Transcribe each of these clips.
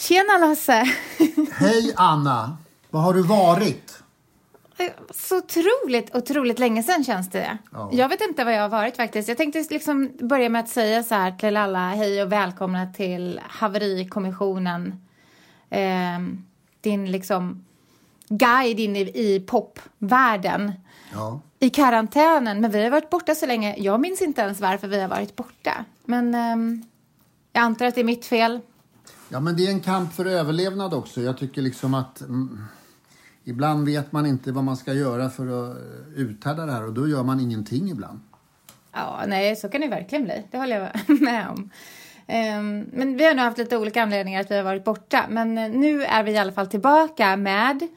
Tjena Lasse! Hej Anna! Var har du varit? Så otroligt, otroligt länge sedan känns det. Ja. Jag vet inte vad jag har varit faktiskt. Jag tänkte liksom börja med att säga så här till alla, hej och välkomna till haverikommissionen. Eh, din liksom guide in i, i popvärlden. Ja. I karantänen, men vi har varit borta så länge. Jag minns inte ens varför vi har varit borta. Men ehm, jag antar att det är mitt fel ja, men det är en kamp för överlevnad också. Jag tycker liksom att mm, ibland vet man inte vad man ska göra för att eh, uthärda det här och då gör man ingenting ibland. Ja, nej, så kan det verkligen bli. Det håller jag med om. Ehm, men vi har nog haft lite olika anledningar att vi har varit borta. Men eh, nu är vi i alla fall tillbaka med,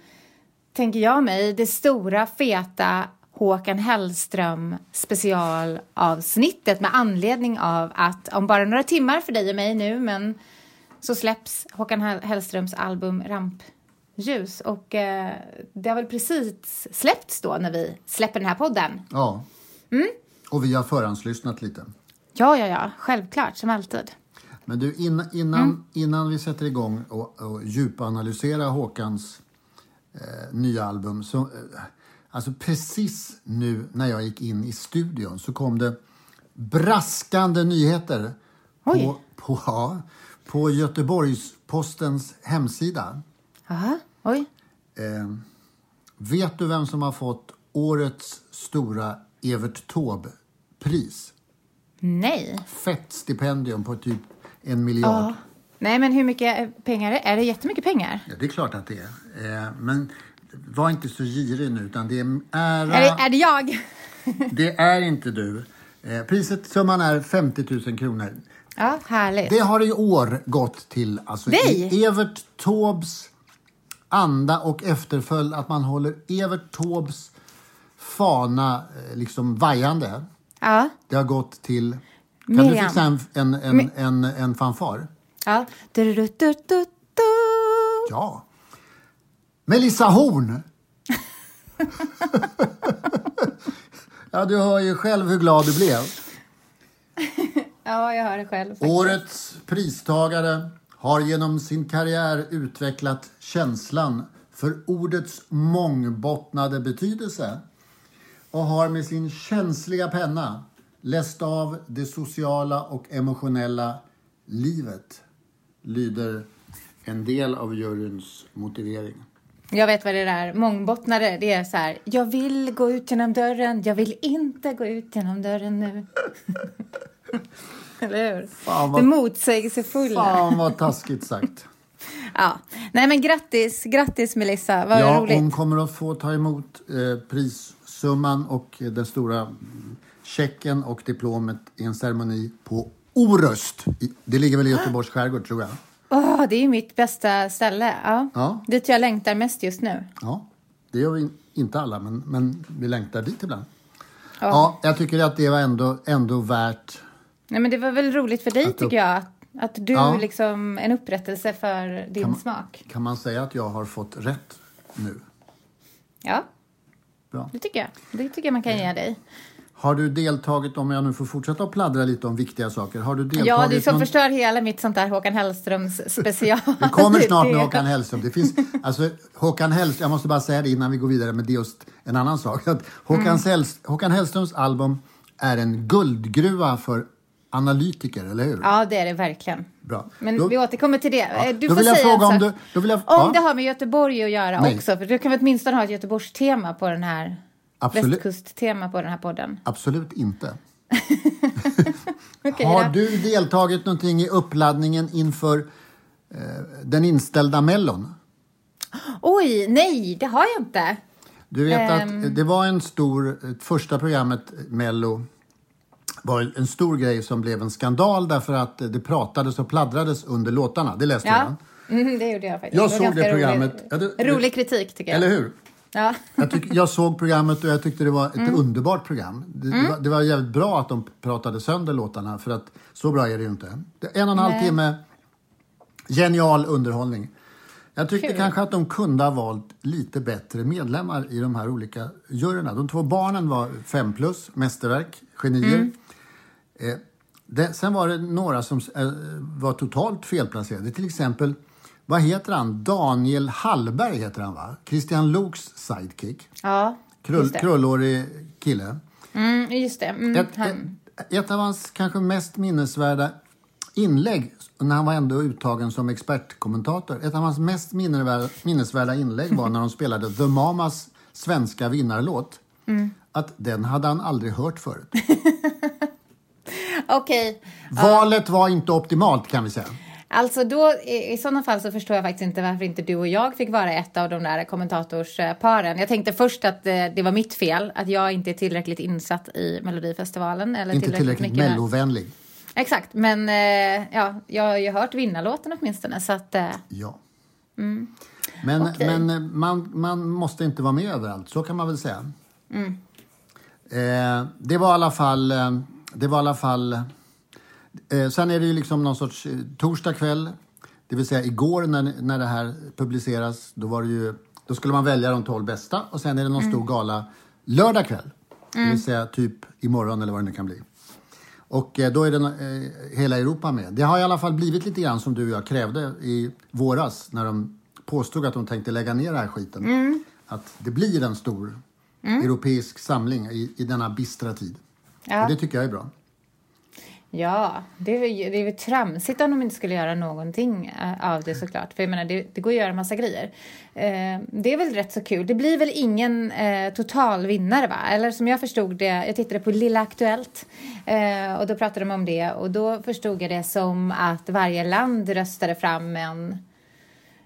tänker jag mig, det stora feta Håkan Hellström specialavsnittet med anledning av att om bara några timmar för dig och mig nu, men så släpps Håkan Hell- Hellströms album Rampljus och eh, det har väl precis släppts då när vi släpper den här podden. Ja. Och vi har förhandslyssnat lite. Ja, ja, ja, självklart, som alltid. Men du, in, innan, innan vi sätter igång och, och djupanalysera Håkans eh, nya album så, eh, alltså precis nu när jag gick in i studion så kom det braskande nyheter Oj. på, på, ja, på Göteborgs-Postens hemsida. Jaha, oj. Eh, vet du vem som har fått årets stora Evert Taube-pris? Nej. Fett stipendium på typ en miljard. Ja. Nej, men hur mycket pengar är det? Är det jättemycket pengar? Ja, det är klart att det är. Eh, men var inte så girig nu, utan det är ära. Är det, är det jag? Det är inte du. Eh, priset, summan är 50 000 kronor. Ja, härligt. Det har i år gått till alltså, Dig? i Evert Taubes anda och efterföljd att man håller Evert Taubes fana eh, liksom vajande. Ja. Det har gått till... Kan Miriam. du fixa en, en, en, Mi- en, en fanfar? ja. Du, du, du, du, du. Ja. Melissa Horn! ja, du hör ju själv hur glad du blev. Ja, jag hör det själv. faktiskt. Årets pristagare har genom sin karriär utvecklat känslan för ordets mångbottnade betydelse och har med sin känsliga penna läst av det sociala och emotionella livet, lyder en del av juryns motivering. Jag vet vad det där mångbottnade, det är så här. Jag vill gå ut genom dörren, jag vill inte gå ut genom dörren nu. Eller hur? Fan, vad- Det motsägelsefulla. Fan vad taskigt sagt. Ja. Nej, men grattis, grattis Melissa, vad Ja, roligt. hon kommer att få ta emot eh, prissumman och eh, den stora mm, checken och diplomet i en ceremoni på Orust. Det ligger väl i Göteborgs skärgård tror jag. Åh, det är mitt bästa ställe. Ja. Ja. Dit jag längtar mest just nu. Ja, det gör vi in- inte alla, men, men vi längtar dit ibland. Ja. jag tycker att det var ändå, ändå värt... Nej, men det var väl roligt för dig, Att tycker jag. Att, du Ja. liksom, en upprättelse för din Kan- smak. Kan man säga att jag har fått rätt nu? Ja, Bra. det tycker jag. Det tycker jag man kan ge dig. Har du deltagit, om jag nu får fortsätta att pladdra lite om viktiga saker, har du deltagit Ja, det är som någon- förstör hela mitt sånt där Håkan Hellströms special. Vi kommer snart med Håkan Hellström. Det finns, alltså, Håkan Hellström, jag måste bara säga det innan vi går vidare med det just en annan sak. Att Håkan, Mm. Hells, Håkan Hellströms album är en guldgruva för analytiker, eller hur? Ja, det är det verkligen. Bra. Men Då- vi återkommer till det. Ja, Eh, Du får vill jag säga fråga om du- då vill jag- Om ja. det har med Göteborg att göra Nej. också. För du kan väl åtminstone ha ett Göteborgstema på den här... Absolut. Västkusttema på den här podden. Absolut inte. Okej, Har du deltagit någonting i uppladdningen inför eh, den inställda Mellon? Oj, nej, det har jag inte. Du vet Ehm. att det var en stor, första programmet Mello var en stor grej som blev en skandal därför att det pratades och pladdrades under låtarna. Det läste Ja, jag. mm, det gjorde jag faktiskt. Jag var såg det rolig- programmet. Ja, det- rolig kritik, tycker jag. Eller hur? Ja. Jag, tyck, jag såg programmet och jag tyckte det var ett Mm. underbart program. Det, det, var, det var jävligt bra att de pratade sönder låtarna för att så bra är det ju inte. Det, en och en halv timme, genial underhållning. Jag tyckte Kul. kanske att de kunde ha valt lite bättre medlemmar i de här olika juryerna. De två barnen var fem plus, mästerverk, genier. Mm. Eh, det, sen var det några som eh, var totalt felplacerade. Till exempel, vad heter han? Daniel Hallberg heter han va? Christian Loks sidekick. ja, Krull, krullhårig kille. Mm, just det. Mm, Ett, ett, ett av hans kanske mest minnesvärda inlägg när han var ändå uttagen som expertkommentator. Ett av hans mest minnesvärda, minnesvärda inlägg var när de spelade The Mamas svenska vinnarlåt. Mm. Att den hade han aldrig hört förut. Okej, Valet var inte optimalt kan vi säga. alltså då i, i sådana fall så förstår jag faktiskt inte varför inte du och jag fick vara ett av de där kommentatorsparen. Jag tänkte först att eh, det var mitt fel, att jag inte är tillräckligt insatt i Melodifestivalen. Eller Inte tillräckligt mycket med- mellovänlig. Exakt, men eh, ja, jag har ju hört vinnarlåten åtminstone så att eh, Ja. Mm. Men, Okej. men man, man måste inte vara med överallt, så kan man väl säga. Mm. Eh, det var i alla fall... Eh, det var i alla fall eh, sen är det ju liksom någon sorts eh, torsdag kväll, det vill säga igår när, när det här publiceras, då var det ju... Då skulle man välja de 12 bästa och sen är det någon Mm. stor gala lördag kväll. Det vill säga typ imorgon eller vad det nu kan bli. Och eh, då är det eh, hela Europa med. Det har i alla fall blivit lite grann som du och jag krävde i våras när de påstod att de tänkte lägga ner den här skiten. Mm. Att det blir en stor europeisk samling i, i denna bistra tid. Ja. Och det tycker jag är bra. Ja, det är, det är väl tramsigt om de inte skulle göra någonting eh, av det såklart. För jag menar, det, det går att göra massa grejer. Eh, det är väl rätt så kul. Det blir väl ingen eh, total vinnare va? Eller som jag förstod det, jag tittade på Lilla Aktuellt eh, och då pratade de om det och då förstod jag det som att varje land röstade fram en,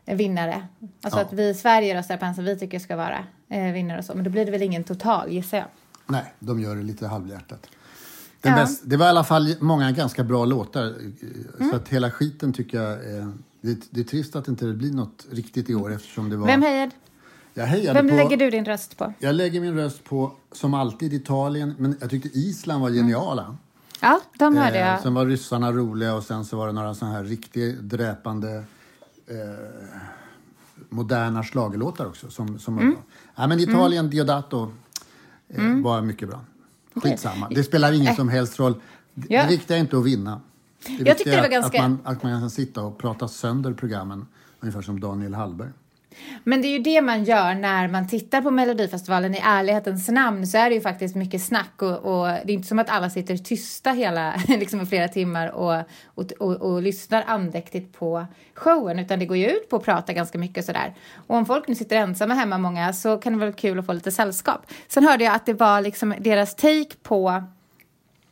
en vinnare. Alltså Ja. att vi i Sverige röstar på en som vi tycker ska vara eh, vinnare och så. Men då blir det väl ingen total gissar jag. Nej, de gör det lite halvhjärtat. Ja. bäst, det var i alla fall många ganska bra låtar. eh, Mm. Så att hela skiten tycker jag... Eh, det, det är trist att inte det blir något riktigt i år eftersom det var... Vem hejar? jag hejade Vem på, lägger du din röst på? Jag lägger min röst på, som alltid, Italien. Men jag tyckte Island var geniala. Ja, de hörde Eh, jag. sen var ryssarna roliga och sen så var det några sådana här riktigt dräpande eh, moderna schlagerlåtar också. Som, som Mm. Ja, men Italien, Diodato eh, var mycket bra. Skitsamma, det spelar ingen som helst roll. Det, Ja. viktiga är inte att vinna. Det Jag viktiga är ganska- att, man, att man kan sitta och prata sönder programmen. Ungefär som Daniel Hallberg. Men det är ju det man gör när man tittar på Melodifestivalen. I ärlighetens namn så är det ju faktiskt mycket snack och, och det är inte som att alla sitter tysta hela, liksom i flera timmar och, och, och, och lyssnar andäktigt på showen utan det går ju ut på att prata ganska mycket sådär. Och om folk nu sitter ensamma hemma många så kan det vara kul att få lite sällskap. Sen hörde jag att det var liksom deras take på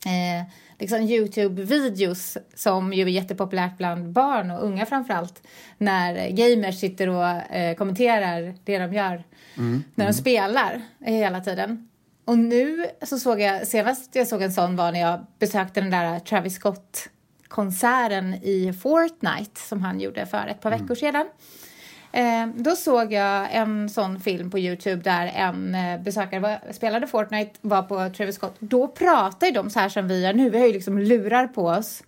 eh, liksom Youtube-videos som ju är jättepopulärt bland barn och unga framförallt. När gamers sitter och eh, kommenterar det de gör när de spelar hela tiden. Och nu så såg jag, senast jag såg en sån var när jag besökte den där Travis Scott-konserten i Fortnite som han gjorde för ett par veckor sedan. Eh, då såg jag en sån film på Youtube där en eh, besökare var, spelade Fortnite, var på Travis Scott. Då pratar ju de så här som vi gör nu. Vi har ju liksom lurar på oss.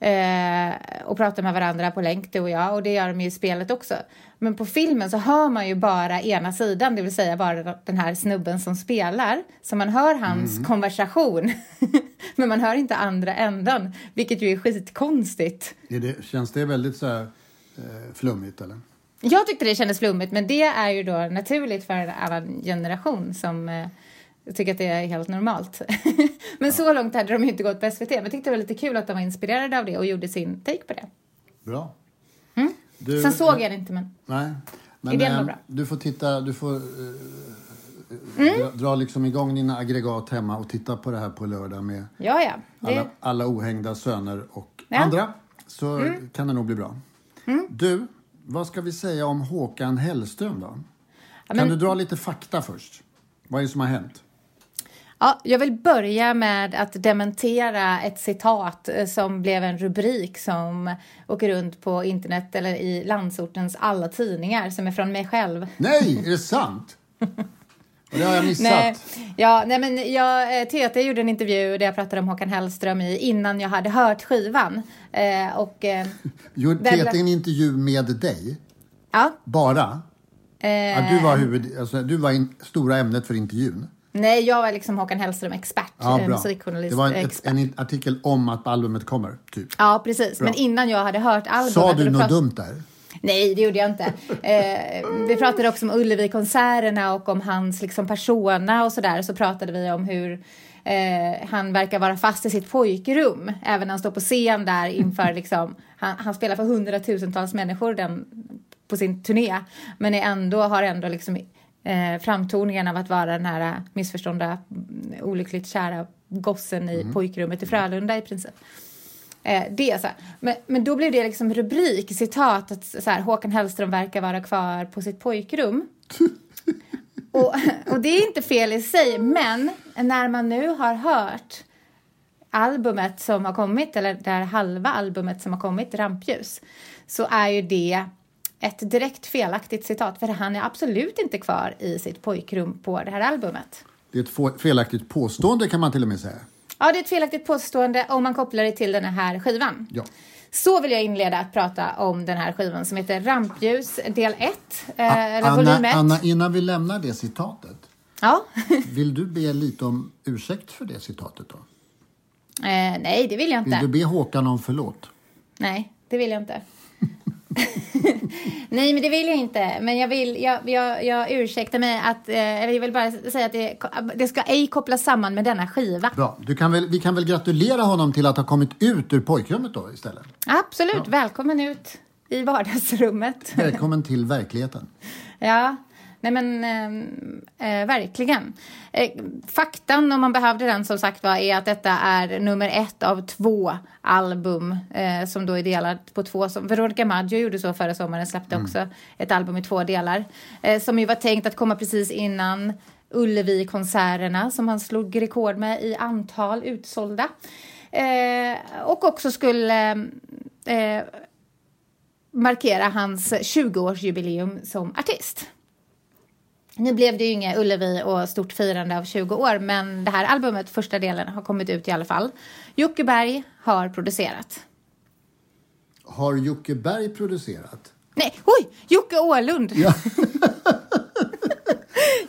Eh, och pratar med varandra på länk, du och jag. Och det gör de ju i spelet också. Men på filmen så hör man ju bara ena sidan, det vill säga bara den här snubben som spelar. Så man hör hans konversation. Men man hör inte andra ändan, vilket ju är skitkonstigt. Är det, känns det väldigt så här, flummigt eller? Jag tyckte det kändes flummigt, men det är ju då naturligt för en annan generation som, eh, tycker att det är helt normalt. men så långt hade de inte gått på SVT. Men jag tyckte det var lite kul att de var inspirerade av det och gjorde sin take på det. Bra. Du, Sen såg jag det inte, men... Nej. Men Idén var eh, bra. du får titta, du får eh, dra, dra liksom igång dina aggregat hemma och titta på det här på lördag med Ja, ja. Det... alla, alla ohängda söner och Ja. Mm. andra. Så kan det nog bli bra. Du, vad ska vi säga om Håkan Hellström då? Kan men- du dra lite fakta först? Vad är det som har hänt? Ja, jag vill börja med att dementera ett citat eh, som blev en rubrik som åker runt på internet eller i landsortens alla tidningar som är från mig själv. Nej, är det sant? Det har jag missat. Nej, ja, nej men jag, eh, TT gjorde en intervju där jag pratade om Håkan Hellström i innan jag hade hört skivan. Eh, och eh, Gjorde Väl- TT en intervju med dig? ja, Bara? eh, Ja, du var, huvud, alltså, du var in, stora ämnet för intervjun? nej, jag var liksom Håkan Hellström-expert, Ja, eh, musikjournalist. Det var en, ett, en artikel om att albumet kommer, typ. Ja, precis. Bra. Men innan jag hade hört albumet... Sa du något dumt där? Nej, det gjorde jag inte. Eh, vi pratade också om Ullevi-konserterna och om hans liksom, persona och sådär. Så pratade vi om hur eh, han verkar vara fast i sitt pojkrum. Även när han står på scen där inför liksom, han, han spelar för hundratusentals människor den, på sin turné. Men är ändå, har ändå liksom eh, framtoningen av att vara den här missförstådda, mm, olyckligt kära gossen i pojkrummet i Frölunda i princip. Eh, det så här. Men, men då blev det liksom rubrik, citat, att så här, Håkan Hellström verkar vara kvar på sitt pojkrum. och, och det är inte fel i sig, men när man nu har hört albumet som har kommit, eller det här halva albumet som har kommit, Rampljus, så är ju det ett direkt felaktigt citat, för han är absolut inte kvar i sitt pojkrum på det här albumet. Det är ett felaktigt påstående kan man till och med säga. Ja, det är ett felaktigt påstående om man kopplar det till den här skivan. Ja. Så vill jag inleda att prata om den här skivan som heter Rampljus del 1, eh, eller Anna, volym 1. Anna, innan vi lämnar det citatet, Ja. vill du be lite om ursäkt för det citatet då? eh, nej, det vill jag Vill inte. du be Håkan om förlåt? Nej, det vill jag inte. nej, men det vill jag inte. Men jag vill, jag, jag, jag ursäktar mig att, eh, jag vill bara säga att det, det ska ej kopplas samman med denna skiva. Bra. Du kan väl, vi kan väl gratulera honom till att ha kommit ut ur pojkrummet då istället? Absolut, välkommen ut i vardagsrummet. Välkommen till verkligheten. Ja, nej men eh, eh, verkligen. Eh, faktan, om man behövde den som sagt var, är att detta är nummer ett av två album eh, som då är delat på två. Som, Veronica Maggio gjorde så förra sommaren, släppte också ett album i två delar. Eh, som ju var tänkt att komma precis innan Ullevi-konserterna som han slog rekord med i antal utsålda. Eh, och också skulle markera hans 20-årsjubileum som artist. Nu blev det ju inga Ullevi och stort firande av 20 år, men det här albumet, första delen, har kommit ut i alla fall. Jocke Berg har producerat. Har Jocke Berg producerat? Nej, oj! Jocke Åhlund! Ja.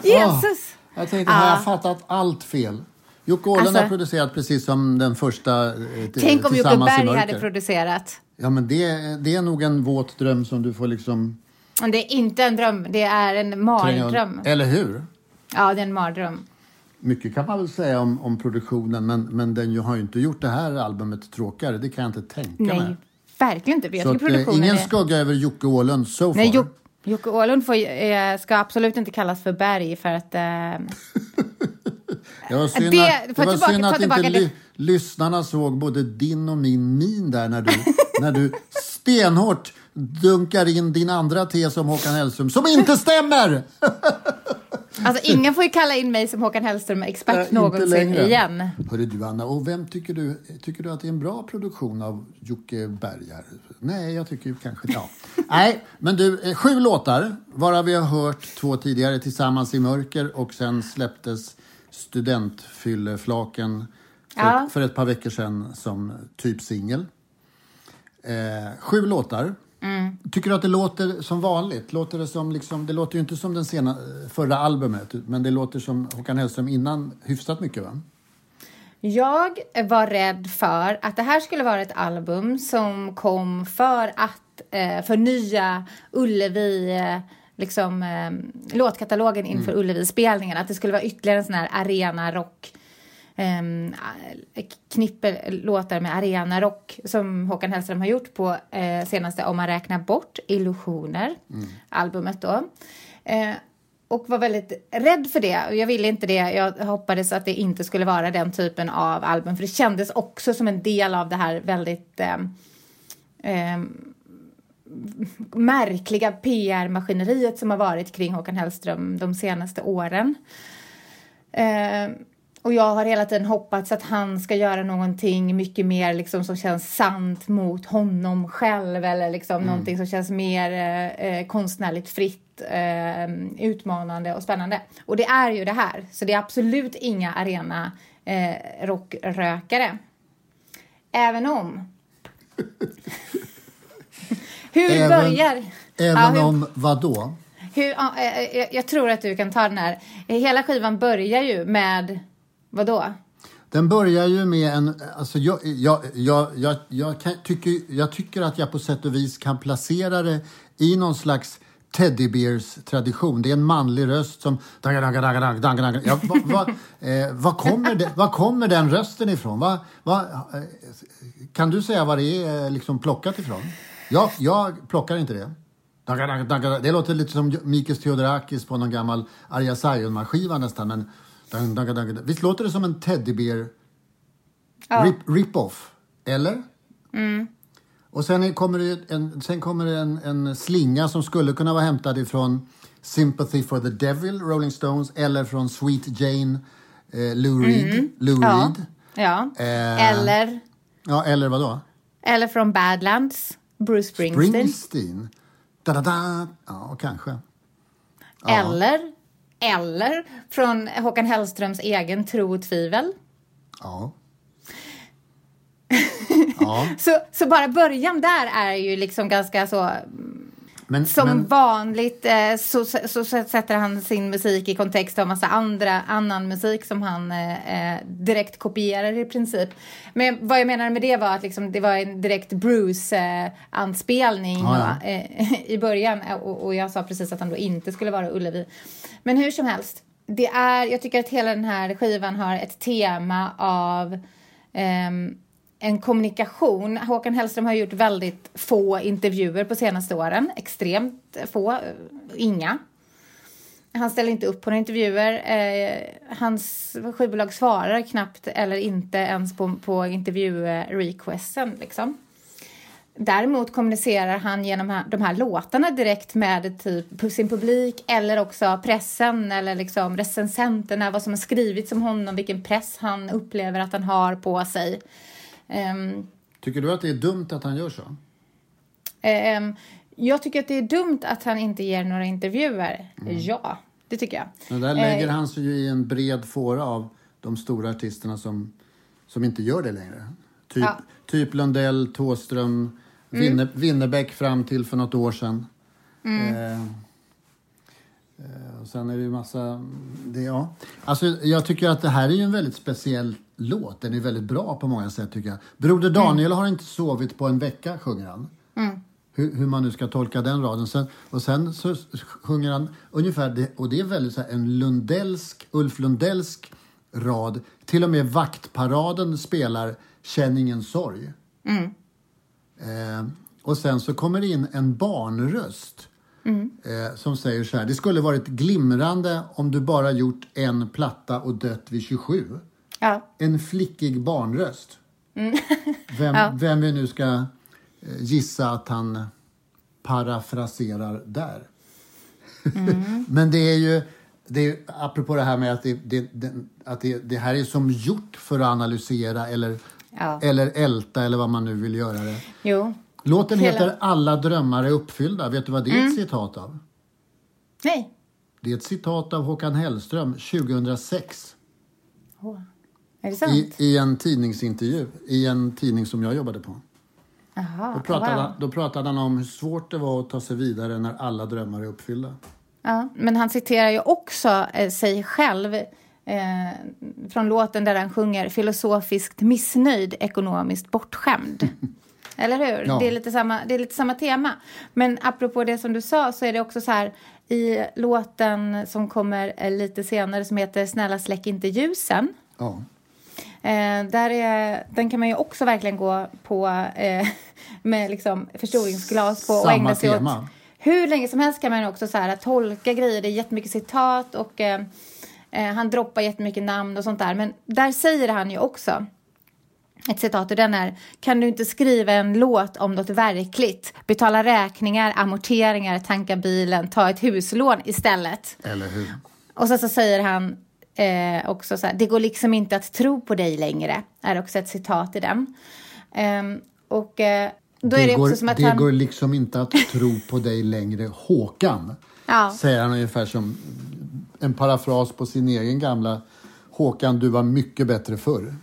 Jesus! Jag tänkte, har Ja. jag fattat allt fel? Jocke Åhlund Alltså- har producerat precis som den första eh, Tänk om Jocke Berg hade producerat. Ja, men det, det är nog en våt dröm som du får liksom... Det är inte en dröm, det är en mardröm. Eller hur? Ja, det är en mardröm. Mycket kan man väl säga om, om produktionen, men, men den ju har ju inte gjort det här albumet tråkigare. Det kan jag inte tänka Nej, mig. verkligen inte. Jag Så att, eh, ingen är... skugga över Jocke Åhlund so far. Nej, Jo- Jocke Åhlund får, eh, ska absolut inte kallas för Berg för att... Eh, Det var synd Det- att, det var tillbaka- synd att inte ly, lyssnarna såg både din och min min där när du, när du stenhårt dunkar in din andra tes om Håkan Hellström, som inte stämmer! alltså, ingen får ju kalla in mig som Håkan Hellström expert Äh, någonsin längre. igen. Hörru du Anna, och vem tycker du, tycker du att det är en bra produktion av Jocke Berg här? Nej, jag tycker ju kanske ja. Nej, men du, eh, sju låtar, varav vi har hört två tidigare, Tillsammans i mörker och sen släpptes Studentfylleflaken för, Ja. för ett par veckor sedan som typ singel. Eh, sju låtar. Mm. Tycker du att det låter som vanligt? Låter det, som liksom, det låter ju inte som den sena, förra albumet, men det låter som Håkan Hellström innan hyfsat mycket va? Jag var rädd för att det här skulle vara ett album som kom för att eh, förnya Ullevi liksom, eh, låtkatalogen inför mm. Ullevi-spelningen. Att det skulle vara ytterligare en sån här arena-rock eh, knippe låtar med arenarock som Håkan Hellström har gjort på eh, senaste Om man räknar bort Illusioner, mm. albumet då. Eh, och var väldigt rädd för det. Jag ville inte det. Jag hoppades att det inte skulle vara den typen av album för det kändes också som en del av det här väldigt eh, eh, märkliga PR-maskineriet som har varit kring Håkan Hellström de senaste åren. Eh, och jag har hela tiden hoppats att han ska göra någonting mycket mer liksom, som känns sant mot honom själv eller liksom mm. någonting som känns mer eh, eh, konstnärligt fritt, eh, utmanande och spännande. Och det är ju det här, så det är absolut inga arena eh, rockrökare. Även om... hur även, börjar... Även ja, hur, om vad då? Hur, jag, eh, eh, jag tror att du kan ta den här. Hela skivan börjar ju med Vadå? Den börjar ju med en... Alltså jag, jag, jag, jag, jag, kan, tycker, jag tycker att jag på sätt och vis kan placera det i någon slags Teddybears-tradition. Det är en manlig röst som... Ja, va, va, eh, var, kommer det, var kommer den rösten ifrån? Va, va, eh, kan du säga vad det är eh, liksom plockat ifrån? Jag, jag plockar inte det. Det låter lite som Mikis Theodorakis på någon gammal Arja Saijonmaa-skiva nästan. Men Dun, dun, dun, Visst låter det som en teddybear ja. rip, rip-off? Eller? Mm. Och sen kommer det, en, sen kommer det en, en slinga som skulle kunna vara hämtad ifrån Sympathy for the Devil, Rolling Stones, eller från Sweet Jane, eh, Lou Reed. Mm. Lou ja. Reed. Ja. Eh, eller? Ja, eller vad då? Eller från Badlands, Bruce Springsteen. Springsteen? Da, da, da. Ja, kanske. Eller eller från Håkan Hellströms egen Tro och tvivel. Ja. ja. så, så bara början där är ju liksom ganska så... Men, som men... vanligt eh, så, så, sätter han sin musik i kontext av massa andra, annan musik som han eh, eh, direkt kopierar i princip. Men vad jag menade med det var att liksom, det var en direkt Bruce-anspelning eh, ja, eh, i början och, och, jag sa precis att han då inte skulle vara Ullevi. Men hur som helst, det är, jag tycker att hela den här skivan har ett tema av um, en kommunikation. Håkan Hellström har gjort väldigt få intervjuer på senaste åren. Extremt få, eh, inga. Han ställer inte upp på några intervjuer. Eh, hans skivbolag svarar knappt eller inte ens på, på intervjurequesten. Liksom. Däremot kommunicerar han genom de här låtarna direkt med typ sin publik eller också pressen eller liksom recensenterna, vad som har skrivits om honom, vilken press han upplever att han har på sig. Um, tycker du att det är dumt att han gör så? Um, jag tycker att det är dumt att han inte ger några intervjuer. Mm. Ja, det tycker jag. Men där lägger uh, han sig ju i en bred fåra av de stora artisterna som, som inte gör det längre. Typ, ja. typ Lundell, Tåström, Mm. Winnerbäck fram till för något år sedan. Mm. Eh, eh, och sen är det ju massa... Det, ja. alltså, jag tycker att det här är ju en väldigt speciell låt. Den är väldigt bra på många sätt tycker jag. Broder Daniel mm. har inte sovit på en vecka, sjunger han. Mm. Hur, hur, man nu ska tolka den raden. Sen, och sen så sjunger han ungefär, det, och det är väldigt så här, en Lundellsk, Ulf Lundellsk rad. Till och med Vaktparaden spelar Känn ingen sorg. Mm. Eh, och sen så kommer det in en barnröst mm. eh, som säger så här. Det skulle varit glimrande om du bara gjort en platta och dött vid 27. Ja. En flickig barnröst. Mm. vem, ja. vem vi nu ska eh, gissa att han parafraserar där. Mm. Men det är ju, det är, apropå det här med att, det, det, det att det, det, här är som gjort för att analysera eller Ja. Eller älta eller vad man nu vill göra det. Jo. Låten Hela... heter Alla drömmar är uppfyllda. Vet du vad det är mm. ett citat av? Nej. Det är ett citat av Håkan Hellström 2006. Oh. Är det sant? I, I, en tidningsintervju i en tidning som jag jobbade på. Aha, då, pratade wow. han, då pratade han om hur svårt det var att ta sig vidare när alla drömmar är uppfyllda. Ja, men han citerar ju också eh, sig själv eh, från låten där han sjunger filosofiskt missnöjd, ekonomiskt bortskämd. Eller hur? Ja. Det, är lite samma, det är lite samma tema. Men apropå det som du sa så är det också så här i låten som kommer eh, lite senare som heter Snälla släck inte ljusen. Ja. Eh, där är, den kan man ju också verkligen gå på eh, med liksom förstoringsglas på och Samma ägna sig tema. åt. Hur länge som helst kan man också så här, tolka grejer. Det är jättemycket citat och eh, eh, han droppar jättemycket namn och sånt där. Men där säger han ju också ett citat och den är Kan du inte skriva en låt om något verkligt? Betala räkningar, amorteringar, tanka bilen, ta ett huslån istället. Eller hur? Och sen så säger han eh, också så här, det går liksom inte att tro på dig längre, är också ett citat i den. Ehm, och eh, då är det går, också som att det han... går liksom inte att tro på dig längre, Håkan. Ja. Säger han ungefär som en parafras på sin egen gamla Håkan, du var mycket bättre förr.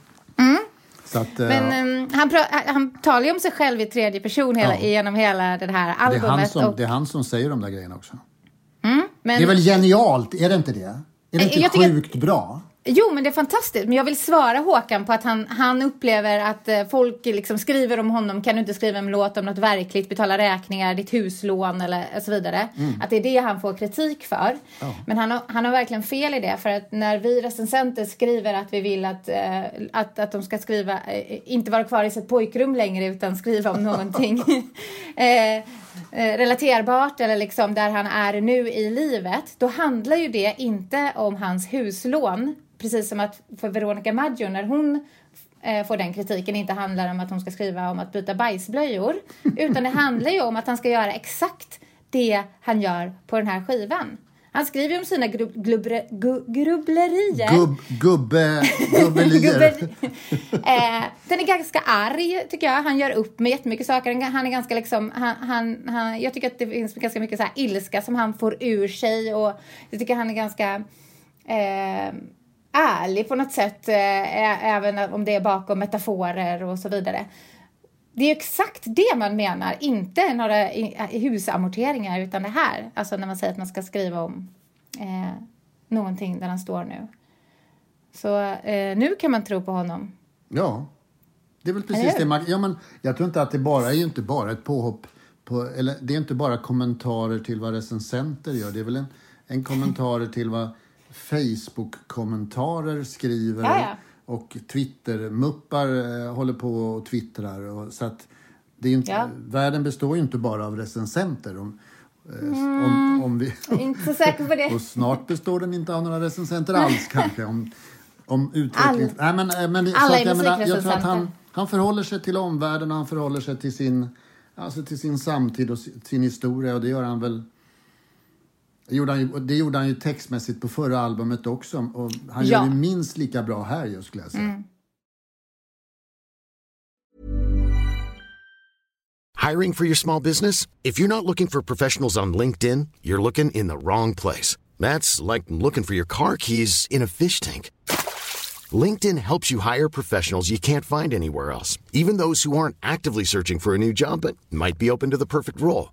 Så att, eh, Men ehm, han, pra- han talar ju om sig själv i tredje person hela, Ja. genom hela det här det, är albumet. han som, och, det är han som säger de där grejerna också. men, Det är väl genialt, är det inte det? Är det Jag inte tycker- sjukt bra? Jo, men det är fantastiskt. Men jag vill svara Håkan på att han, han upplever att eh, folk liksom skriver om honom. Kan du inte skriva en låt om något verkligt? Betala räkningar, ditt huslån eller och så vidare. Att det är det han får kritik för. Men han har, han har verkligen fel i det. För att när vi recensenter skriver att vi vill att, eh, att, att de ska skriva, eh, inte vara kvar i sitt pojkrum längre utan skriva om någonting eh, relaterbart eller liksom där han är nu i livet, då handlar ju det inte om hans huslån. Precis som att för Veronica Maggio, när hon eh, får den kritiken, inte handlar om att hon ska skriva om att byta bajsblöjor. Utan det handlar ju om att han ska göra exakt det han gör på den här skivan. Han skriver om sina grub, glubbre, gu, grubblerier. Gubb, gubbe, gubbelier. Eh, den är ganska arg, tycker jag. Han gör upp med jättemycket saker. Han är ganska liksom... Han, han, han, jag tycker att det finns ganska mycket så ilska som han får ur sig. Och jag tycker han är ganska eh, ärlig på något sätt. Eh, även om det är bakom metaforer och så vidare. Det är exakt det man menar, inte några husamorteringar utan det här. Alltså när man säger att man ska skriva om eh, någonting där han står nu. Så eh, nu kan man tro på honom. Ja, det är väl precis det man... Ja, men jag tror inte att det bara är ju inte bara ett påhopp på... Eller det är inte bara kommentarer till vad recensenter gör. Det är väl en, en kommentarer till vad Facebook-kommentarer skriver. Ja, ja. Och Twitter-muppar eh, håller på och twittrar. Och, så att det är inte, Ja. Världen består ju inte bara av recensenter. Om, eh, om, om vi, inte så säker på det. och snart består den inte av några recensenter alls kanske. Om, om utveckling... All- Nej, men, eh, men, alla är att jag, tror att musikrecensenter. han, han förhåller sig till omvärlden och han förhåller sig till sin, alltså till sin samtid och si- sin historia. Och det gör han väl... Det gjorde han ju, det gjorde han ju textmässigt på förra albumet också. Och han Ja. gör det minst lika bra här just skulle jag säga. Hiring for your small business? If you're not looking for professionals on LinkedIn, you're looking in the wrong place. That's like looking for your car keys in a fish tank. LinkedIn helps you hire professionals you can't find anywhere else, even those who aren't actively searching for a new job but might be open to the perfect role.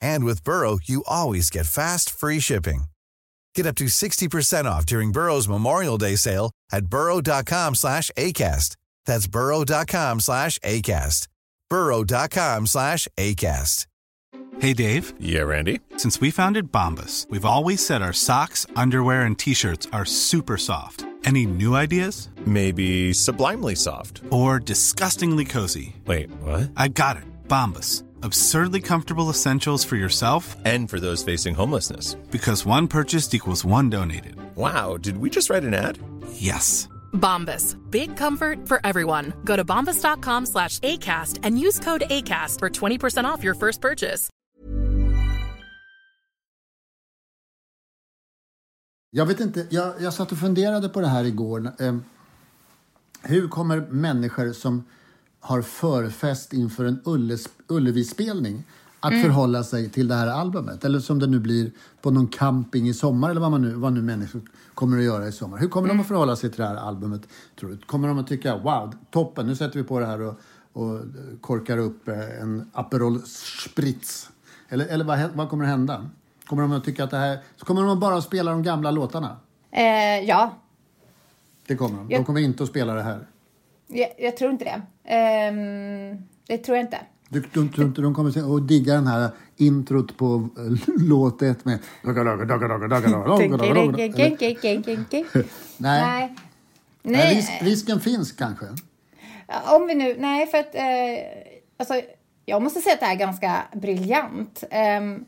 And with Burrow, you always get fast, free shipping. Get up to 60% off during Burrow's Memorial Day sale at burrow.com slash ACAST. That's burrow.com slash ACAST. burrow.com slash ACAST. Hey Dave, Yeah, Randy. since we founded Bombus, we've always said our socks, underwear, and t-shirts are super soft. Any new ideas? Maybe sublimely soft. Or disgustingly cozy? Wait, what? I got it. Bombus. Absurdly comfortable essentials for yourself And for those facing homelessness. because one purchased equals one donated. Wow, did we just write an ad? Yes. Bombas. Big comfort for everyone. Go to bombas.com slash ACAST and use code ACAST for 20% off your first purchase. Jag vet inte, jag, jag satt och funderade på det här igår. Eh, hur kommer människor som har förfest inför en Ulles, Ullevi-spelning att Mm. förhålla sig till det här albumet? Eller som det nu blir på någon camping i sommar eller vad, man nu, vad nu människor kommer att göra i sommar. Hur kommer Mm. de att förhålla sig till det här albumet? Tror du? Kommer de att tycka wow, toppen, nu sätter vi på det här och, och korkar upp eh, en Aperol Spritz? Eller, eller vad, vad kommer att hända? Kommer de att tycka att det här... Så kommer de att bara spela de gamla låtarna? Eh, ja, Det kommer de. De Jag- kommer inte att spela det här. Jag, jag tror inte det. Ehm, det tror jag inte. Du, du, tror inte de kommer och digga den här introt på eh, låt ett med... Nej, Nej. Risk, risken finns kanske. Om vi nu, nej för att, eh, alltså, jag måste säga att det är ganska briljant. Um,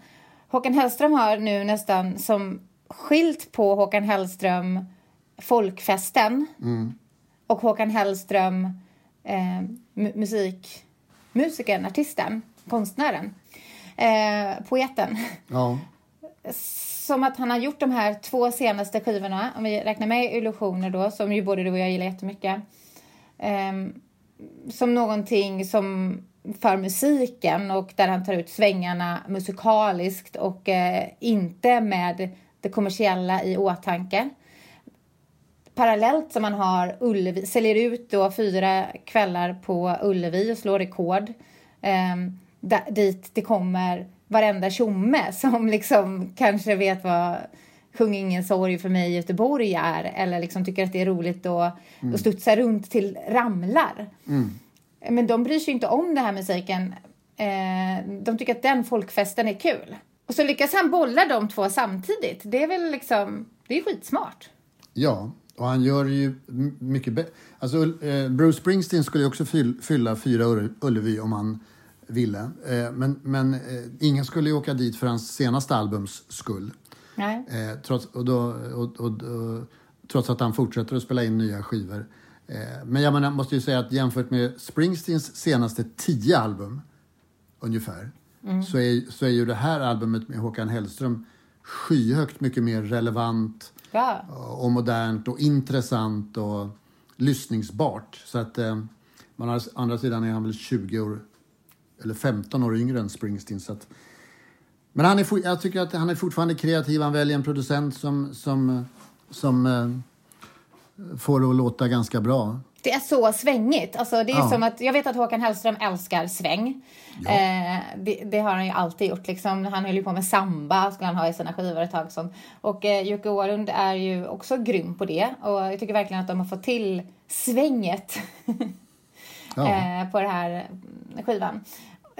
Håkan Hellström har nu nästan som skilt på Håkan Hellström folkfesten och Håkan Hellström eh, mu- musik, musikern, artisten, konstnären, eh, poeten. Ja. Som att han har gjort de här två senaste skivorna, om vi räknar med Illusioner då, som ju både du och jag gillar jättemycket. Ehm, som någonting som för musiken och där han tar ut svängarna musikaliskt och eh, inte med det kommersiella i åtanke. Parallellt som man har Ullevi, säljer ut då fyra kvällar på Ullevi och slår rekord. ehm, da, dit det kommer varenda tjomme som liksom kanske vet vad Sjung ingen sorg för mig i Göteborg är eller liksom tycker att det är roligt att, att studsa runt till Ramlar. Men de bryr sig inte om den här musiken. Eh, de tycker att den folkfesten är kul. Och så lyckas han bolla de två samtidigt. Det är väl liksom, det är skitsmart. ja, och han gör ju mycket bättre. Alltså, eh, Bruce Springsteen skulle ju också fyll, fylla fyra Ull- Ullevi om han ville. Eh, men men eh, ingen skulle ju åka dit för hans senaste albums skull. Nej. Trots, och då, och, och, och, trots att han fortsätter att spela in nya skivor. Men jag menar, måste ju säga att jämfört med Springsteens senaste tio album ungefär så, är, så är ju det här albumet med Håkan Hellström skyhögt mycket mer relevant Ja. och modernt och intressant och lyssningsbart. Så att eh, man har, å andra sidan är han väl 20 år eller 15 år yngre än Springsteen. Så att, men han är, jag tycker att han är fortfarande kreativ. Han väljer en producent som, som, som eh, får det att låta ganska bra. Det är så svängigt. Alltså, det är Ja. som att, jag vet att Håkan Hellström älskar sväng. Eh, det, det har han ju alltid gjort. Liksom. Han höll ju på med samba, skulle han ha i sina skivor ett tag. Som. Och eh, Jocke Åhlund är ju också grym på det. Och jag tycker verkligen att de har fått till svänget Ja. eh, på den här mm, skivan.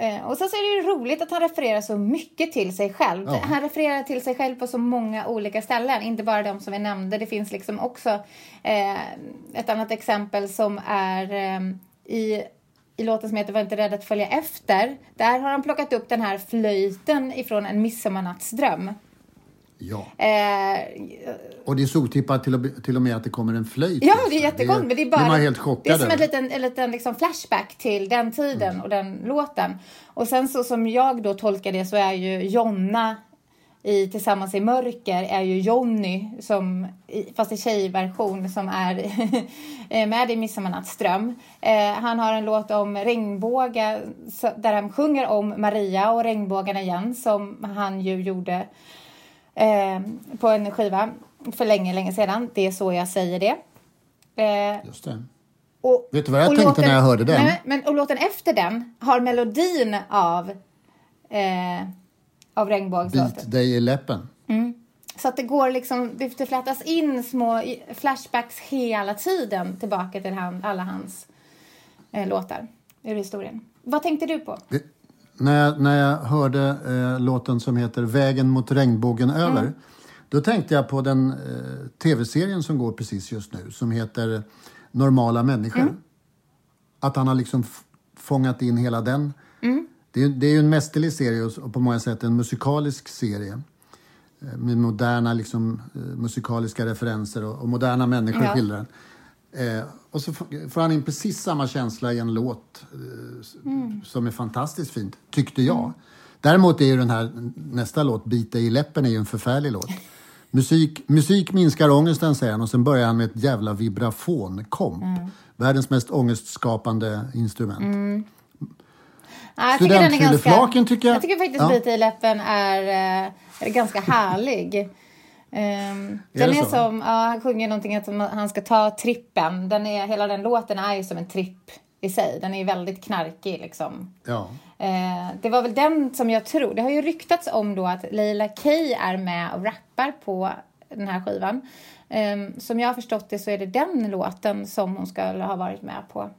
Eh, och sen så är det ju roligt att han refererar så mycket till sig själv. Ja. Han refererar till sig själv på så många olika ställen, inte bara de som vi nämnde. Det finns liksom också eh, ett annat exempel som är eh, i, i låten som heter Var inte rädd att följa efter. Där har han plockat upp den här flöjten ifrån En midsommarnattsdröm. Ja. Eh, Och det är så otippat till, och- till och med att det kommer en flöjt. Ja, det är jättekonstigt. Men det är bara, man helt det är chockad som en liten, en liten liksom flashback till den tiden Mm. och den låten. Och sen så som jag då tolkar det så är ju Jonna i Tillsammans i mörker är ju Jonny, som, fast i tjejversion, som är eh, med i Midsommarnattsdröm. Eh, han har en låt om regnbågar så- där han sjunger om Maria och regnbågarna igen som han ju gjorde eh, på en skiva för länge, länge sedan. Det är så jag säger det. Eh, Just det. och, Vet du vad jag tänkte när jag hörde den? Nej, men, och låten efter den har melodin av, eh, av Regnbågslåten. Bit dig i läppen. Så att det går liksom, det, flätas in små flashbacks hela tiden tillbaka till han, alla hans eh, låtar ur historien. Vad tänkte du på? Det- När jag, när jag hörde eh, låten som heter Vägen mot regnbågen över då tänkte jag på den eh, tv-serien som går precis just nu som heter Normala människor. Att han har liksom fångat in hela den. Det, är, det är ju en mästerlig serie och, och på många sätt en musikalisk serie. eh, Med moderna liksom, eh, musikaliska referenser och, och moderna människor Ja. skildrar den. Eh, och så får han in precis samma känsla i en låt eh, s- som är fantastiskt fint, tyckte jag. Däremot är ju den här nästa låt, Bita i läppen, är ju en förfärlig låt. Musik, musik minskar ångesten, säger han, och sen börjar han med ett jävla vibrafonkomp. Världens mest ångestskapande instrument. Ja, jag tycker den är ganska- Studentfylleflaken tycker jag- Jag tycker faktiskt Ja. Bita i läppen är, eh, är ganska härlig. Um, den är så? som, ja, han sjunger någonting att han ska ta trippen. Den är, hela den låten är ju som en tripp i sig. Den är ju väldigt knarkig liksom. Ja. Eh, det var väl den som jag tror, det har ju ryktats om då att Leila K är med och rappar på den här skivan. Eh, som jag har förstått det så är det den låten som hon ska ha varit med på.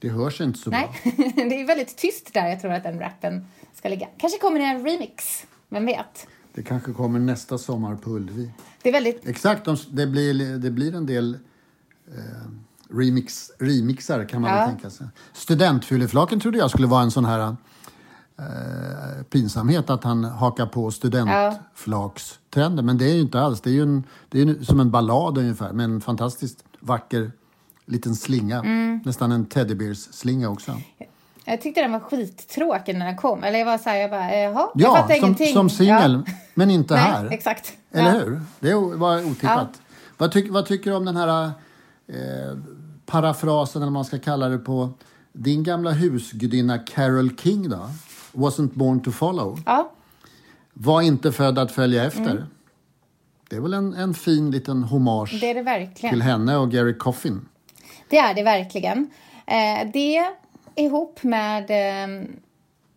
Det hörs inte så Nej, bra. det är väldigt tyst där jag tror att den rappen ska ligga. Kanske kommer det en remix, vem vet? Det kanske kommer nästa sommar på Ullevi. Det är väldigt, Exakt, de, det, blir, det blir en del eh, remix, remixar kan man Ja. väl tänka sig. Studentfylleflaken trodde jag skulle vara en sån här eh, pinsamhet att han hakar på studentflakstrenden. Men det är ju inte alls. Det är ju en, det är ju som en ballad ungefär en fantastiskt vacker liten slinga. Mm. Nästan en teddybears-slinga också. Jag tyckte den var skittråkig när den kom. Eller jag var så här, jag bara, eh, jaha, jag Ja, fattar som, ingenting. som singel, Ja. men inte Nej, här. exakt. Eller Ja. hur? Det var otippat. Vad, tyck, vad tycker du om den här eh, parafrasen, eller vad man ska kalla det, på din gamla husgudinna Carol King då? Wasn't born to follow. Ja, Var inte född att följa efter. Det är väl en, en fin liten hommage Mm. det det till henne och Gary Coffin. Det är det verkligen. Eh, det ihop med eh,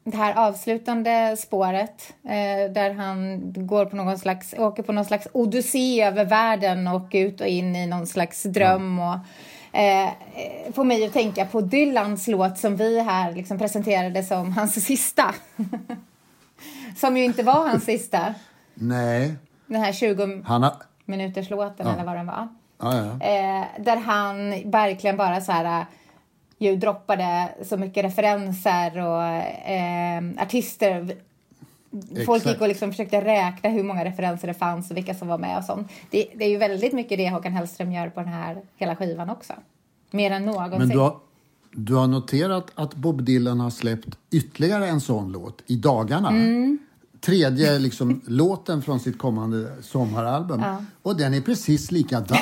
det här avslutande spåret eh, där han går på någon slags, åker på någon slags odyssé över världen och ut och in i någon slags dröm och eh, får mig att tänka på Dylans låt som vi här liksom presenterade som hans sista. som ju inte var hans sista. Nej, Den här 20 han har... minuters låten eller vad den var. Ja, ja. Eh, där han verkligen bara så här ju droppade så mycket referenser och eh, artister. Folk Exakt. gick och liksom försökte räkna hur många referenser det fanns och vilka som var med och sånt. Det, det är ju väldigt mycket det Håkan Hellström gör på den här hela skivan också. Mer än någonsin. Men du har, du har noterat att Bob Dylan har släppt ytterligare en sån låt i dagarna. Mm. Tredje liksom, låten från sitt kommande sommaralbum. Och den är precis likadan.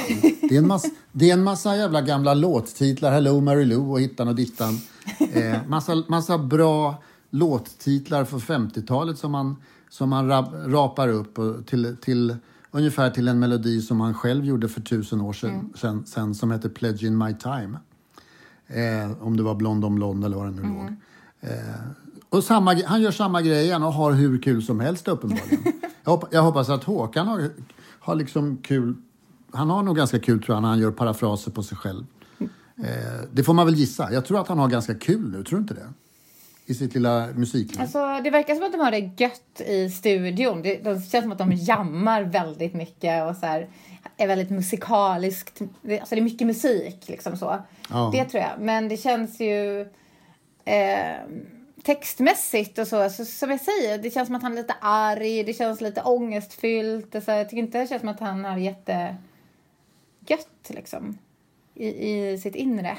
Det är, en massa, det är en massa jävla gamla låttitlar. Hello Mary Lou och hittan och dittan. Eh, massa, massa bra låttitlar från 50-talet som man, som man rap, rapar upp och till, till ungefär till en melodi som han själv gjorde för tusen år sedan, sen, sen som heter Pledge in my time. Eh, om det var Blond om blond eller vad det nu låg. Eh, och samma, han gör samma grej igen och har hur kul som helst uppenbarligen. jag, hoppas, jag hoppas att Håkan har, har liksom kul. Han har nog ganska kul tror jag när han gör parafraser på sig själv. Eh, det får man väl gissa. Jag tror att han har ganska kul nu, tror du inte det? I sitt lilla musikliv. Alltså, det verkar som att de har det gött i studion. Det, det känns som att de jammar väldigt mycket och så här, är väldigt musikaliskt. Det, alltså det är mycket musik liksom så. Ja. Det tror jag. Men det känns ju eh, textmässigt och så, så, som jag säger, det känns som att han är lite arg, det känns lite ångestfyllt. Så jag tycker inte det känns som att han har jätte gött liksom i, i sitt inre.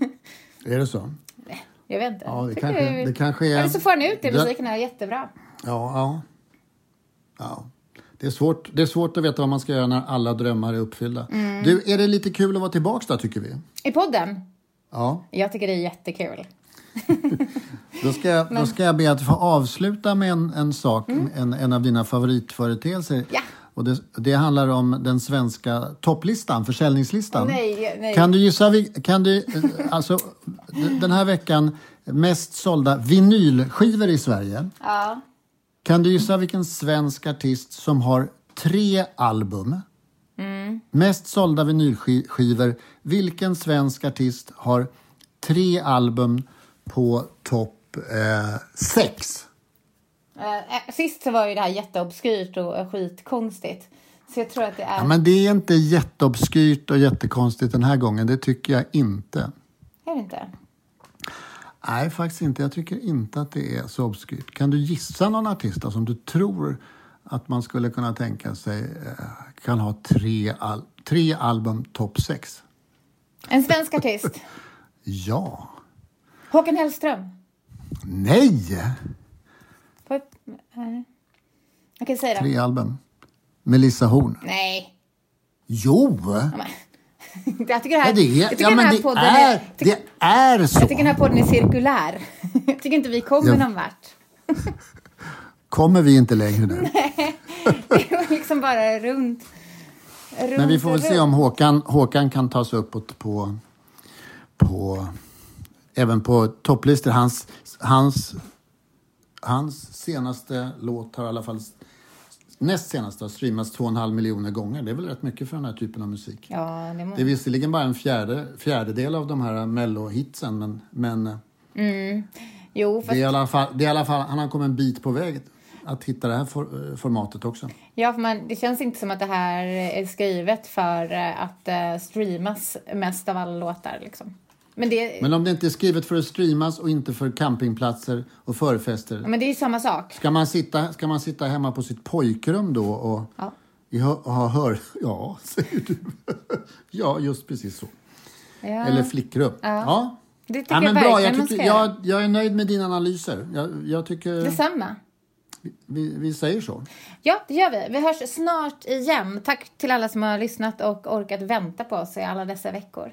Är det så? jag vet inte. Ja, det kanske- det kanske är- Eller så får han ut det, det- musiken är jättebra. Ja, ja. ja. Det, är svårt, det är svårt att veta vad man ska göra när alla drömmar är uppfyllda. Du, är det lite kul att vara tillbaka då, tycker vi? I podden? Ja. Jag tycker det är jättekul. Då ska, jag, då ska jag be att få avsluta med en, en sak, en, en av dina favoritföreteelser. Mm. Ja. Och det, det handlar om den svenska topplistan, försäljningslistan. Nej, nej. Kan du gissa, kan du, eh, alltså den här veckan mest sålda vinylskivor i Sverige. Ja. Kan du gissa vilken svensk artist som har tre album? Mm. Mest sålda vinylskivor. Vilken svensk artist har tre album på topp eh, sex? Eh, sist så var ju det här jätteobskyrt och eh, skitkonstigt. Så jag tror att det är... Ja, men det är inte jätteobskyrt och jättekonstigt den här gången. Det tycker jag inte. Är det inte? Nej, faktiskt inte. Jag tycker inte att det är så obskyrt. Kan du gissa någon artist då, som du tror att man skulle kunna tänka sig eh, kan ha tre, al- tre album topp sex? En svensk artist. Ja. Håkan Hellström. Nej! Nej. Okej, säg då. Tre album. Melissa Horn. Nej. Jo! Jag tycker här, jag ja, den här podden är, det är så. Jag tycker den här podden är cirkulär. Jag tycker inte vi kommer Ja. någon vart. Kommer vi inte längre nu? Det var liksom bara runt. runt Men vi får väl se om Håkan, Håkan kan ta sig uppåt på, på även på topplistor. Hans, hans, hans senaste låt har i alla fall näst senaste har streamats 2,5 miljoner gånger. Det är väl rätt mycket för den här typen av musik. Ja, det må... Det är visserligen bara en fjärde, fjärdedel av de här mellohitsen men, men Jo, fast, det är, i alla fall, det är i alla fall, han har kommit en bit på väg att hitta det här for, formatet också. ja, för man, det känns inte som att det här är skrivet för eh, att eh, streamas mest av alla låtar. Liksom. Men, det, Men om det inte är skrivet för att streamas och inte för campingplatser och förfester. men det är samma sak. Ska man sitta, ska man sitta hemma på sitt pojkrum då och, Ja. i hö, och ha hör... Ja, säger du. ja, just precis så. Ja. Eller flickrum. Ja. Det tycker Ja, men jag bra, jag, tycker, jag, jag är nöjd med dina analyser. Jag, jag tycker Detsamma. vi, vi säger så. Ja, det gör vi. Vi hörs snart igen. Tack till alla som har lyssnat och orkat vänta på oss i alla dessa veckor.